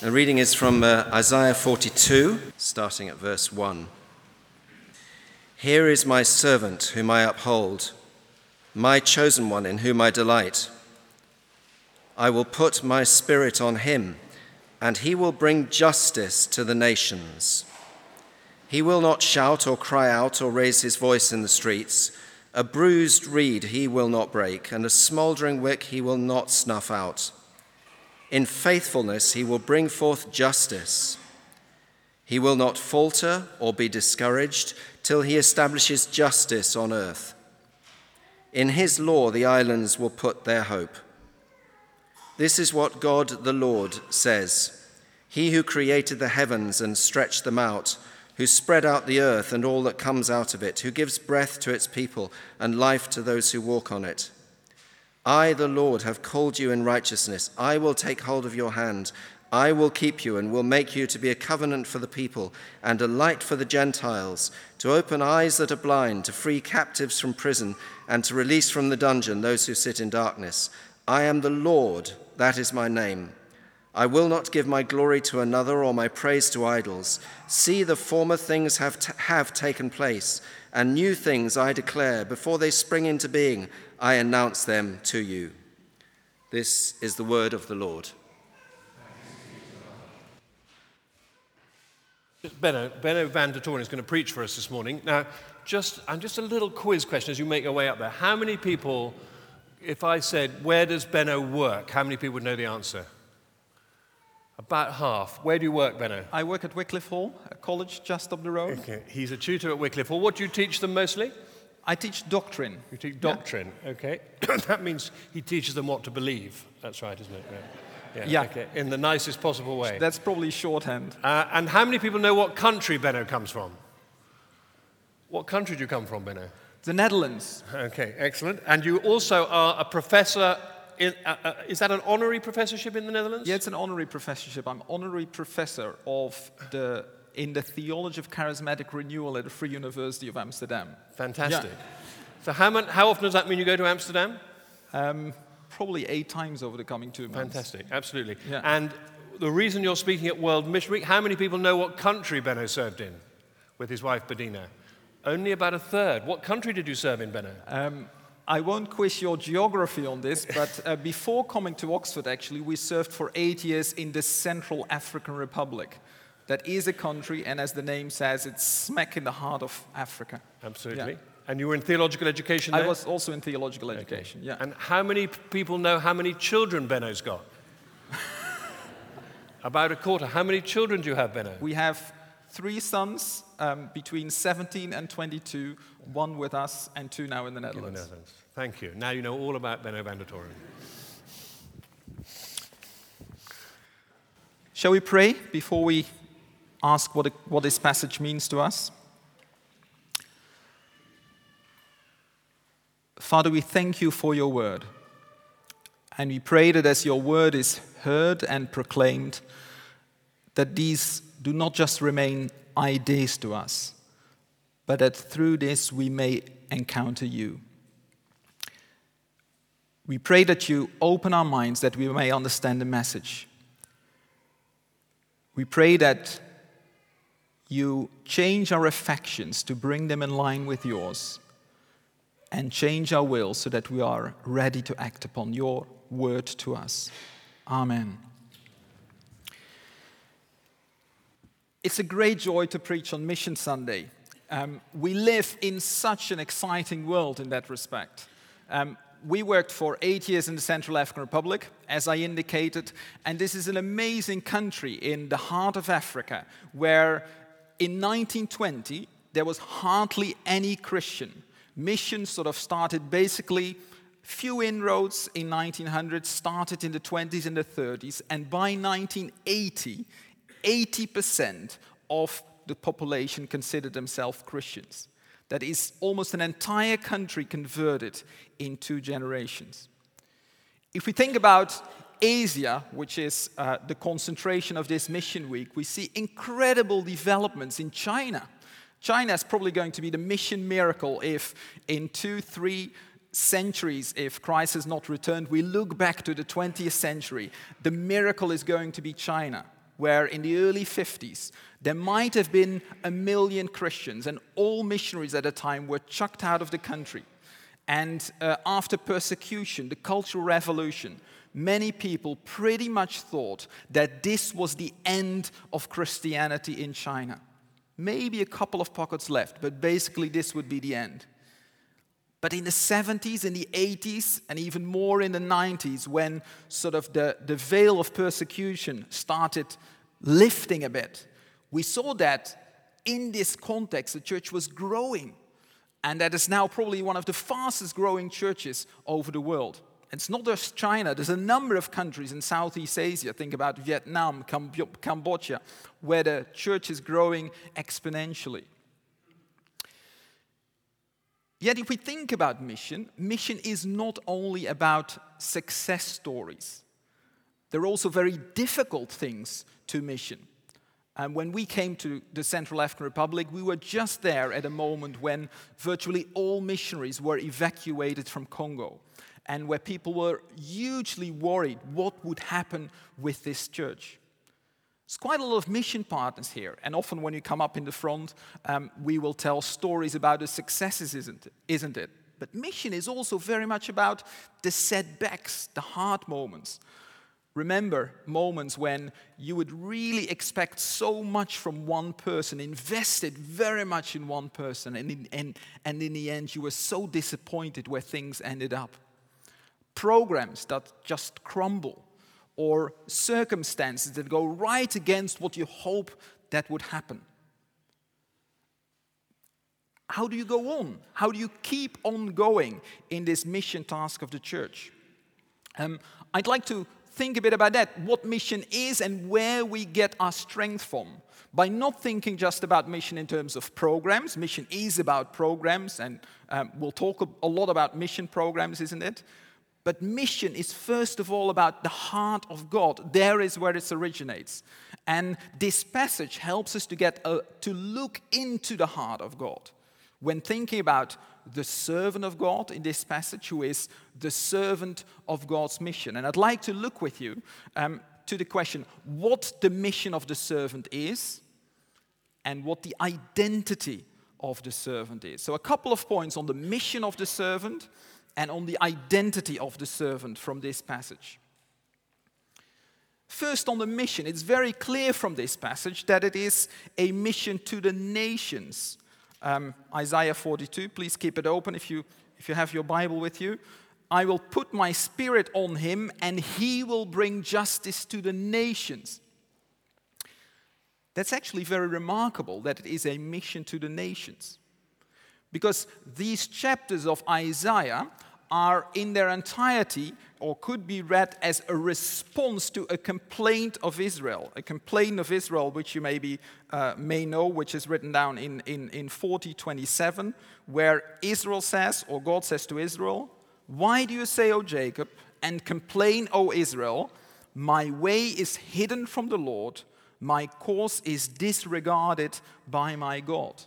The reading is from uh, Isaiah 42, starting at verse 1. Here is my servant whom I uphold, my chosen one in whom I delight. I will put my spirit on him, and he will bring justice to the nations. He will not shout or cry out or raise his voice in the streets. A bruised reed he will not break, and a smouldering wick he will not snuff out. In faithfulness, he will bring forth justice. He will not falter or be discouraged till he establishes justice on earth. In his law, the islands will put their hope. This is what God the Lord says He who created the heavens and stretched them out, who spread out the earth and all that comes out of it, who gives breath to its people and life to those who walk on it. I, the Lord, have called you in righteousness. I will take hold of your hand. I will keep you and will make you to be a covenant for the people and a light for the Gentiles, to open eyes that are blind, to free captives from prison, and to release from the dungeon those who sit in darkness. I am the Lord, that is my name. I will not give my glory to another or my praise to idols. See, the former things have, t- have taken place, and new things I declare. Before they spring into being, I announce them to you. This is the word of the Lord. Benno, Benno van der Toren is going to preach for us this morning. Now, just, and just a little quiz question as you make your way up there. How many people, if I said, where does Benno work, how many people would know the answer? About half. Where do you work, Benno? I work at Wycliffe Hall, a college just up the road. Okay. He's a tutor at Wycliffe Hall. What do you teach them mostly? I teach doctrine. You teach doctrine, okay. that means he teaches them what to believe. That's right, isn't it? Yeah. Yeah. Okay. In the nicest possible way. That's probably shorthand. Uh, and how many people know what country Benno comes from? What country do you come from, Benno? The Netherlands. Okay, excellent. And you also are a professor. In, uh, uh, is that an honorary professorship in the Netherlands? Yeah, it's an honorary professorship. I'm honorary professor of the in the theology of charismatic renewal at the Free University of Amsterdam. Fantastic. So how, mon- how often does that mean you go to Amsterdam? Um, probably eight times over the coming two months. Fantastic, absolutely. Yeah. And the reason you're speaking at World Mission Week, how many people know what country Benno served in with his wife Bedina? Only about a third. What country did you serve in, Benno? Um, I won't quiz your geography on this, but uh, before coming to Oxford, actually, we served for eight years in the Central African Republic. That is a country, and as the name says, it's smack in the heart of Africa. Absolutely. Yeah. And you were in theological education there? I was also in theological education, yeah. And how many people know how many children Benno's got? About a quarter. How many children do you have, Benno? We have three sons um, between 17 and 22, one with us and two now in the Netherlands. In the Netherlands. Thank you. Now you know all about Benno van der Toren. Shall we pray before we ask what, what this passage means to us? Father, we thank you for your word. And we pray that as your word is heard and proclaimed, that these do not just remain ideas to us, but that through this we may encounter you. We pray that you open our minds that we may understand the message. We pray that you change our affections to bring them in line with yours and change our will so that we are ready to act upon your word to us. Amen. It's a great joy to preach on Mission Sunday. Um, we live in such an exciting world in that respect. Um, we worked for eight years in the Central African Republic, as I indicated, and this is an amazing country in the heart of Africa where in 1920 there was hardly any Christian. Missions sort of started basically few inroads in 1900 started in the 20s and the 30s and by 1980 80% of the population considered themselves Christians. That is almost an entire country converted in two generations. If we think about Asia, which is uh, the concentration of this mission week, we see incredible developments in China. China is probably going to be the mission miracle if in two, three centuries, if Christ has not returned, we look back to the 20th century, the miracle is going to be China. where in the early 50s there might have been a million Christians, and all missionaries at the time were chucked out of the country. And uh, after persecution, the Cultural Revolution, many people pretty much thought that this was the end of Christianity in China. Maybe a couple of pockets left, but basically, this would be the end. But in the 70s, in the 80s, and even more in the 90s, when sort of the, the veil of persecution started lifting a bit, we saw that in this context, the church was growing. And that is now probably one of the fastest growing churches over the world. It's not just China, there's a number of countries in Southeast Asia, think about Vietnam, Cambodia, where the church is growing exponentially. Yet, if we think about mission, mission is not only about success stories. There are also very difficult things to mission. And when we came to the Central African Republic, we were just there at a moment when virtually all missionaries were evacuated from Congo and where people were hugely worried what would happen with this church. There's quite a lot of mission partners here, and often when you come up in the front, um, we will tell stories about the successes, isn't it? isn't it? But mission is also very much about the setbacks, the hard moments. Remember moments when you would really expect so much from one person, invested very much in one person, and in, and, and in the end, you were so disappointed where things ended up programs that just crumble, or circumstances that go right against what you hope that would happen. How do you go on? How do you keep on going in this mission task of the church? Um, I'd like to think a bit about that what mission is and where we get our strength from. By not thinking just about mission in terms of programs, mission is about programs, and um, we'll talk a lot about mission programs, isn't it? But mission is first of all about the heart of God. There is where it originates. And this passage helps us to get a, to look into the heart of God. When thinking about the servant of God in this passage, who is the servant of God's mission. And I'd like to look with you um, to the question what the mission of the servant is and what the identity of the servant is. So, a couple of points on the mission of the servant and on the identity of the servant from this passage. First, on the mission, it's very clear from this passage that it is a mission to the nations. Um, Isaiah 42, please keep it open if you, if you have your Bible with you. I will put my spirit on him, and he will bring justice to the nations. That's actually very remarkable that it is a mission to the nations. Because these chapters of Isaiah are in their entirety or could be read as a response to a complaint of Israel. A complaint of Israel, which you maybe uh, may know, which is written down in, in, in 4027, where Israel says, or God says to Israel, Why do you say, O Jacob, and complain, O Israel, my way is hidden from the Lord, my course is disregarded by my God?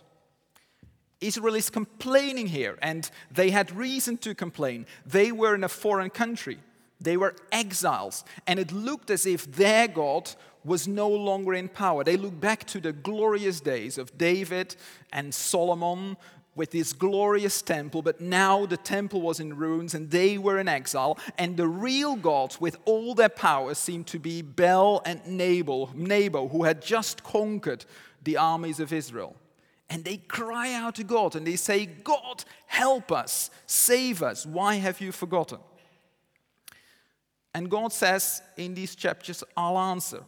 Israel is complaining here, and they had reason to complain. They were in a foreign country, they were exiles, and it looked as if their God was no longer in power. They looked back to the glorious days of David and Solomon with this glorious temple, but now the temple was in ruins and they were in exile, and the real gods with all their power seemed to be Bel and Nabal, Nabal who had just conquered the armies of Israel and they cry out to God and they say, God, help us, save us. Why have you forgotten? And God says in these chapters, I'll answer.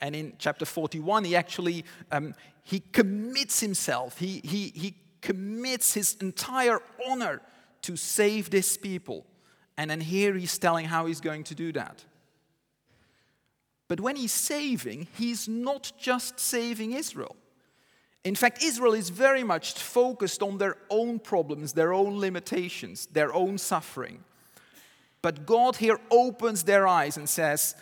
And in chapter 41, he actually um, he commits himself. He, he, he commits his entire honor to save this people. And then here he's telling how he's going to do that. But when he's saving, he's not just saving Israel. In fact, Israel is very much focused on their own problems, their own limitations, their own suffering. But God here opens their eyes and says,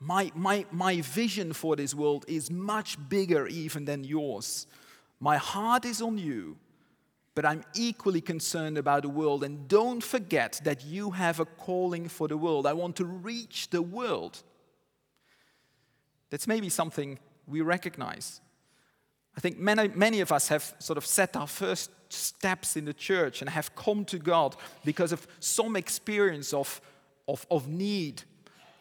my, my, my vision for this world is much bigger even than yours. My heart is on you, but I'm equally concerned about the world. And don't forget that you have a calling for the world. I want to reach the world. That's maybe something we recognize. I think many, many of us have sort of set our first steps in the church and have come to God because of some experience of, of, of need,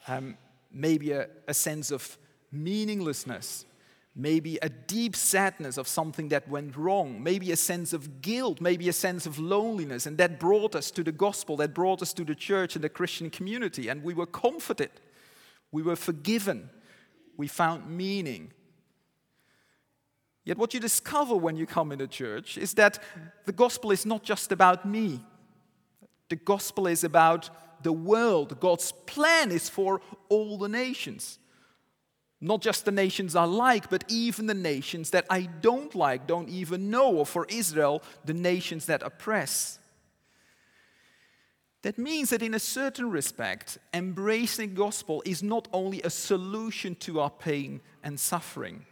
um, maybe a, a sense of meaninglessness, maybe a deep sadness of something that went wrong, maybe a sense of guilt, maybe a sense of loneliness. And that brought us to the gospel, that brought us to the church and the Christian community. And we were comforted, we were forgiven, we found meaning. Yet, what you discover when you come into church is that the gospel is not just about me. The gospel is about the world. God's plan is for all the nations. Not just the nations I like, but even the nations that I don't like, don't even know, or for Israel, the nations that oppress. That means that in a certain respect, embracing gospel is not only a solution to our pain and suffering.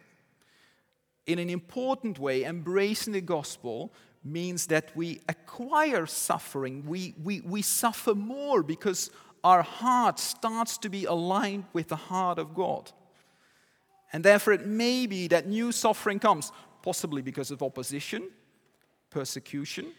In an important way, embracing the gospel means that we acquire suffering. We, we, we suffer more because our heart starts to be aligned with the heart of God. And therefore, it may be that new suffering comes, possibly because of opposition, persecution,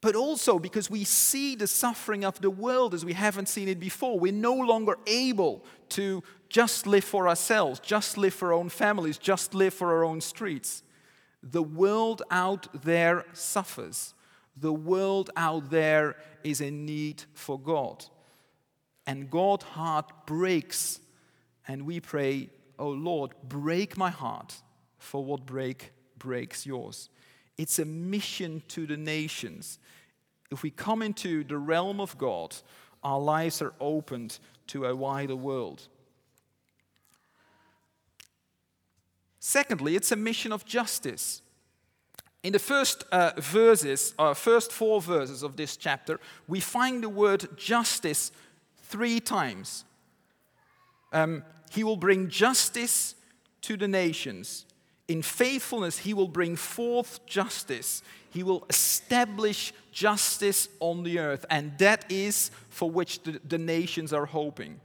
but also because we see the suffering of the world as we haven't seen it before. We're no longer able to just live for ourselves, just live for our own families, just live for our own streets. The world out there suffers. The world out there is in need for God. And God's heart breaks, and we pray, Oh Lord, break my heart for what break breaks yours. It's a mission to the nations. If we come into the realm of God, our lives are opened to a wider world. Secondly, it's a mission of justice. In the first uh, verses, uh, first four verses of this chapter, we find the word justice three times. Um, he will bring justice to the nations. In faithfulness, he will bring forth justice. He will establish justice on the earth. And that is for which the, the nations are hoping.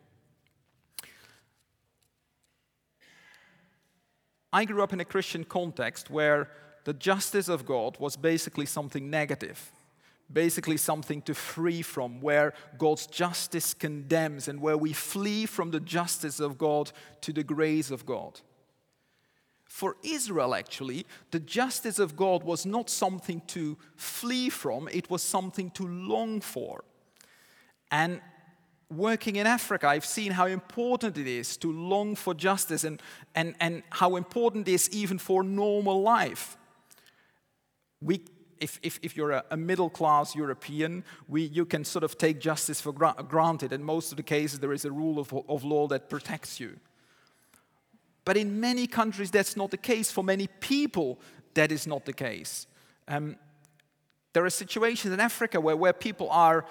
I grew up in a Christian context where the justice of God was basically something negative basically something to flee from, where God's justice condemns and where we flee from the justice of God to the grace of God. For Israel, actually, the justice of God was not something to flee from, it was something to long for. And working in Africa, I've seen how important it is to long for justice and, and, and how important it is even for normal life. We if, if, if you're a, a, middle class European, we, you can sort of take justice for gra- granted. In most of the cases, there is a rule of, of law that protects you. But in many countries, that's not the case. For many people, that is not the case. Um, there are situations in Africa where, where people are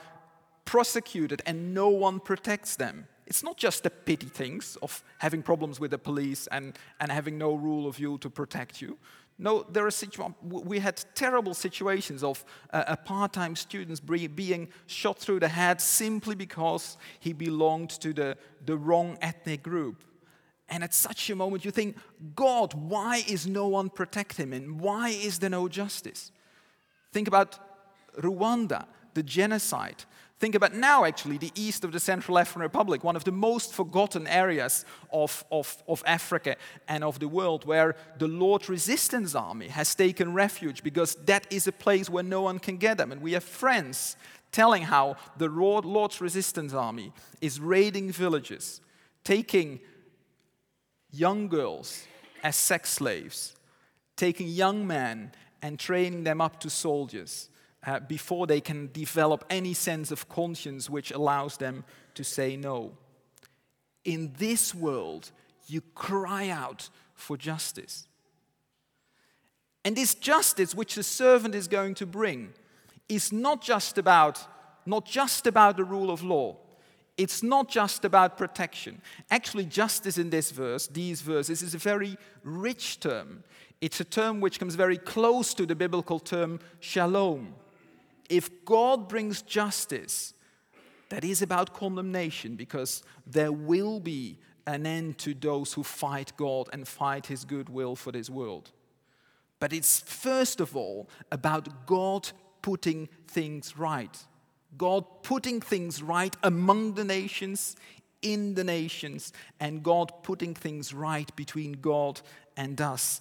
prosecuted and no one protects them. It's not just the petty things of having problems with the police and, and having no rule of law to protect you. No, there are situ- we had terrible situations of uh, part-time student being shot through the head simply because he belonged to the, the wrong ethnic group. And at such a moment, you think, God, why is no one protecting him? And why is there no justice? Think about Rwanda, the genocide. Think about now, actually, the east of the Central African Republic, one of the most forgotten areas of, of, of Africa and of the world, where the Lord's Resistance Army has taken refuge because that is a place where no one can get them. And we have friends telling how the Lord's Resistance Army is raiding villages, taking young girls as sex slaves, taking young men and training them up to soldiers uh, before they can develop any sense of conscience which allows them to say no. In this world, you cry out for justice. And this justice which the servant is going to bring is not just about not just about the rule of law. It's not just about protection. Actually, justice in this verse, these verses, is a very rich term. It's a term which comes very close to the biblical term shalom if God brings justice, that is about condemnation because there will be an end to those who fight God and fight His good will for this world. But it's first of all about God putting things right. God putting things right among the nations, in the nations, and God putting things right between God and us.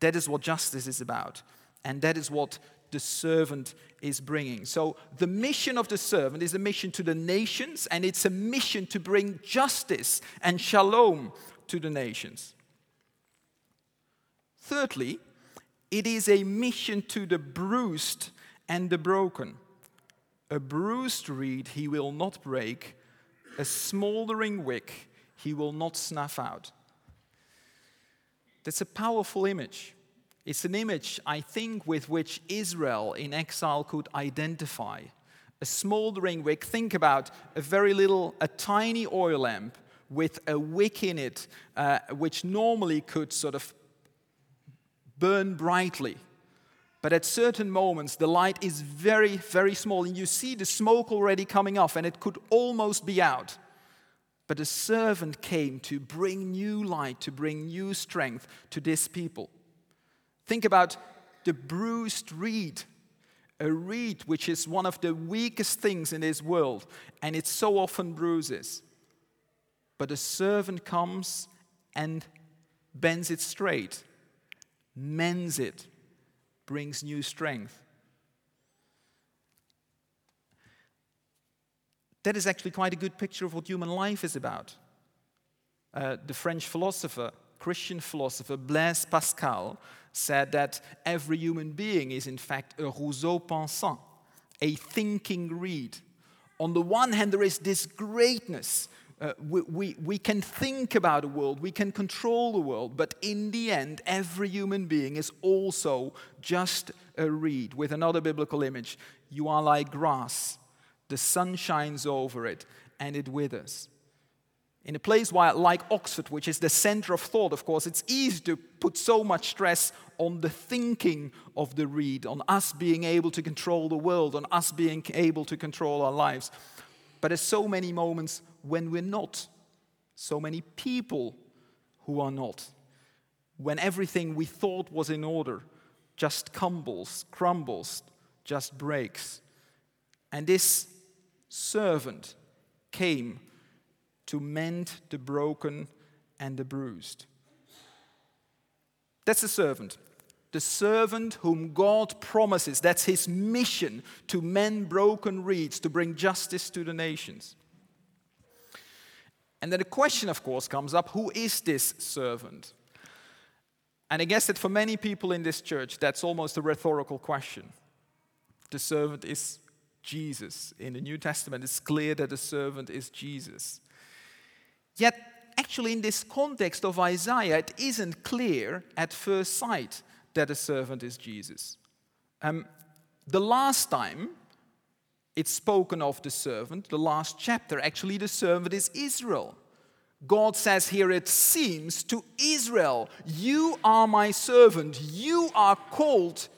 That is what justice is about. And that is what the servant is bringing. So, the mission of the servant is a mission to the nations, and it's a mission to bring justice and shalom to the nations. Thirdly, it is a mission to the bruised and the broken. A bruised reed he will not break, a smoldering wick he will not snuff out. That's a powerful image. It's an image, I think, with which Israel in exile could identify. A smoldering wick, think about a very little, a tiny oil lamp with a wick in it, uh, which normally could sort of burn brightly. But at certain moments, the light is very, very small, and you see the smoke already coming off, and it could almost be out. But a servant came to bring new light, to bring new strength to this people. Think about the bruised reed, a reed which is one of the weakest things in this world, and it so often bruises. But a servant comes and bends it straight, mends it, brings new strength. That is actually quite a good picture of what human life is about. Uh, the French philosopher, Christian philosopher Blaise Pascal, said that every human being is, in fact, a roseau pensant, a thinking reed. On the one hand, there is this greatness. Uh, we, we, we can think about the world, we can control the world, but in the end, every human being is also just a reed. With another biblical image, you are like grass, the sun shines over it, and it withers. In a place like Oxford, which is the center of thought, of course, it's easy to put so much stress on the thinking of the reed, on us being able to control the world, on us being able to control our lives. But there's so many moments when we're not, so many people who are not, when everything we thought was in order just crumbles, crumbles, just breaks. And this servant came to mend the broken and the bruised. That's the servant. The servant whom God promises, that's his mission to mend broken reeds, to bring justice to the nations. And then the question, of course, comes up who is this servant? And I guess that for many people in this church, that's almost a rhetorical question. The servant is Jesus. In the New Testament, it's clear that the servant is Jesus. Yet, actually, in this context of Isaiah, it isn't clear at first sight that a servant is Jesus. Um, the last time it's spoken of the servant, the last chapter, actually, the servant is Israel. God says here, it seems to Israel, You are my servant. You are called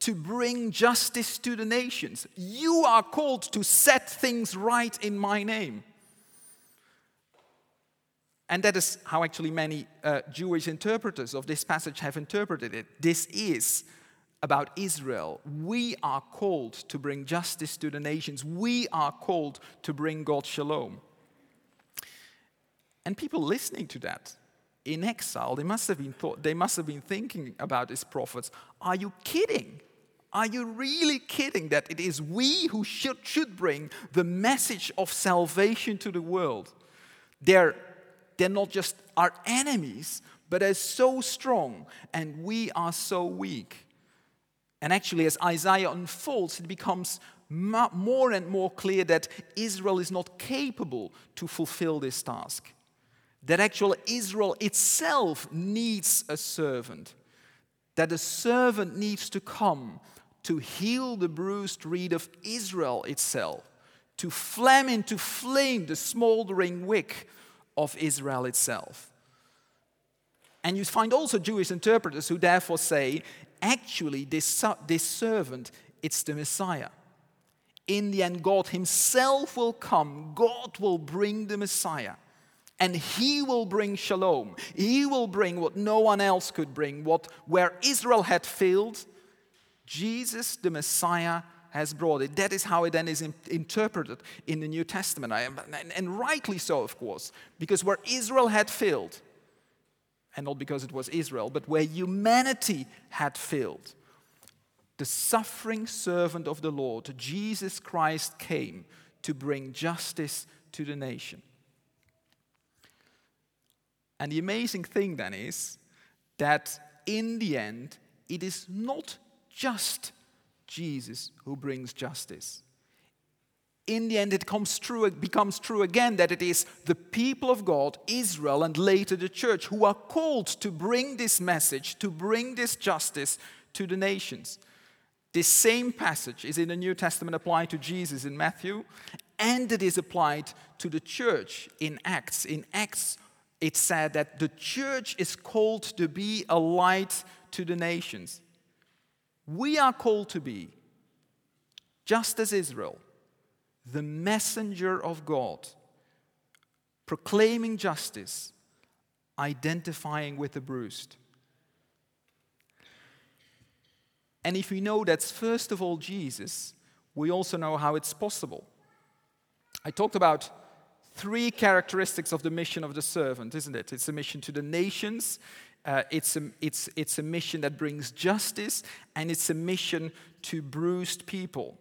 to bring justice to the nations. You are called to set things right in my name. And that is how actually many uh, Jewish interpreters of this passage have interpreted it. This is about Israel. We are called to bring justice to the nations, we are called to bring God's shalom. And people listening to that in exile, they must have been, thought, they must have been thinking about these prophets. Are you kidding? Are you really kidding that it is we who should, should bring the message of salvation to the world? They're they're not just our enemies, but they're so strong and we are so weak. And actually, as Isaiah unfolds, it becomes more and more clear that Israel is not capable to fulfill this task. That actually Israel itself needs a servant. That a servant needs to come to heal the bruised reed of Israel itself, to flame into flame the smoldering wick of Israel itself. And you find also Jewish interpreters who therefore say, actually, this, this servant, it's the Messiah. In the end, God Himself will come, God will bring the Messiah. And he will bring shalom. He will bring what no one else could bring, what where Israel had failed, Jesus, the Messiah, has brought it. That is how it then is in, interpreted in the New Testament. And, and rightly so, of course, because where Israel had failed, and not because it was Israel, but where humanity had failed, the suffering servant of the Lord, Jesus Christ, came to bring justice to the nation. And the amazing thing then is that in the end, it is not just Jesus who brings justice. In the end, it comes true, it becomes true again that it is the people of God, Israel, and later the church who are called to bring this message, to bring this justice to the nations. This same passage is in the New Testament applied to Jesus in Matthew, and it is applied to the church in Acts. In Acts, it said that the church is called to be a light to the nations. We are called to be, just as Israel, the messenger of God, proclaiming justice, identifying with the bruised. And if we know that's first of all Jesus, we also know how it's possible. I talked about three characteristics of the mission of the servant, isn't it? It's a mission to the nations, uh, it's, a, it's, it's a mission that brings justice, and it's a mission to bruised people.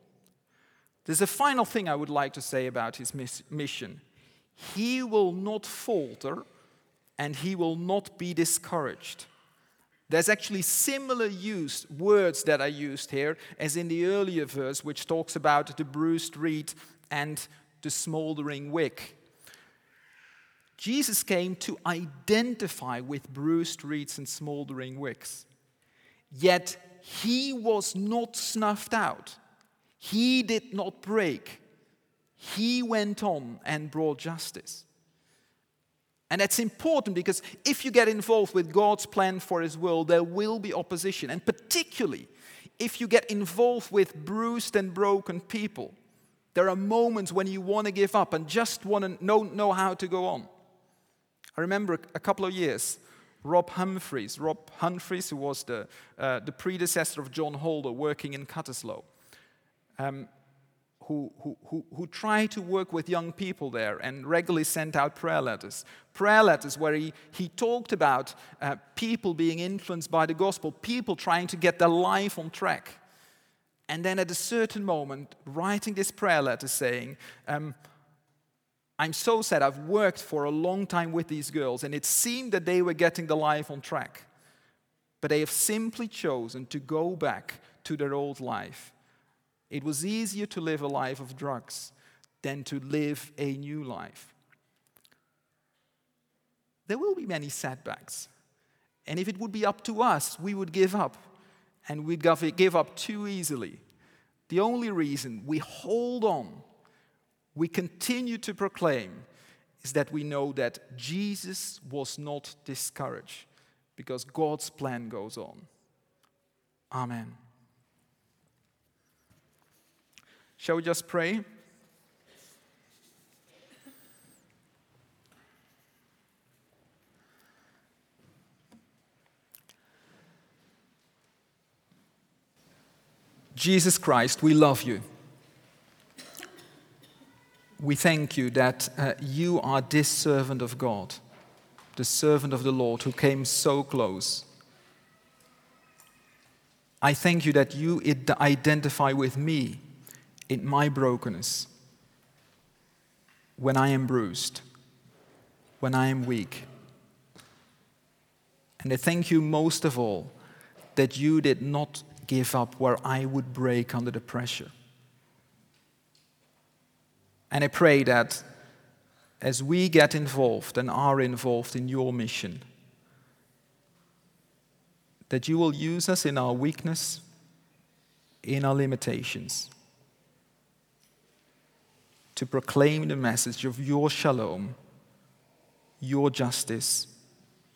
There's a final thing I would like to say about his mission. He will not falter and he will not be discouraged. There's actually similar used words that are used here as in the earlier verse, which talks about the bruised reed and the smoldering wick. Jesus came to identify with bruised reeds and smoldering wicks. Yet he was not snuffed out. He did not break. He went on and brought justice. And that's important because if you get involved with God's plan for His world, there will be opposition. And particularly if you get involved with bruised and broken people, there are moments when you want to give up and just want to know, know how to go on. I remember a couple of years, Rob Humphreys, Rob Humphreys, who was the, uh, the predecessor of John Holder working in Cutteslowe, um, who, who, who, who tried to work with young people there and regularly sent out prayer letters. Prayer letters where he, he talked about uh, people being influenced by the gospel, people trying to get their life on track. And then at a certain moment, writing this prayer letter saying, um, I'm so sad. I've worked for a long time with these girls, and it seemed that they were getting the life on track. But they have simply chosen to go back to their old life. It was easier to live a life of drugs than to live a new life. There will be many setbacks. And if it would be up to us, we would give up. And we'd give up too easily. The only reason we hold on we continue to proclaim is that we know that Jesus was not discouraged because God's plan goes on. Amen. Shall we just pray? Jesus Christ, we love you we thank you that uh, you are this servant of God, the servant of the Lord who came so close. I thank you that you identify with me in my brokenness when I am bruised, when I am weak. And I thank you most of all that you did not give up where I would break under the pressure. And I pray that as we get involved and are involved in your mission, that you will use us in our weakness, in our limitations, to proclaim the message of your shalom, your justice,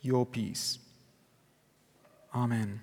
your peace. Amen.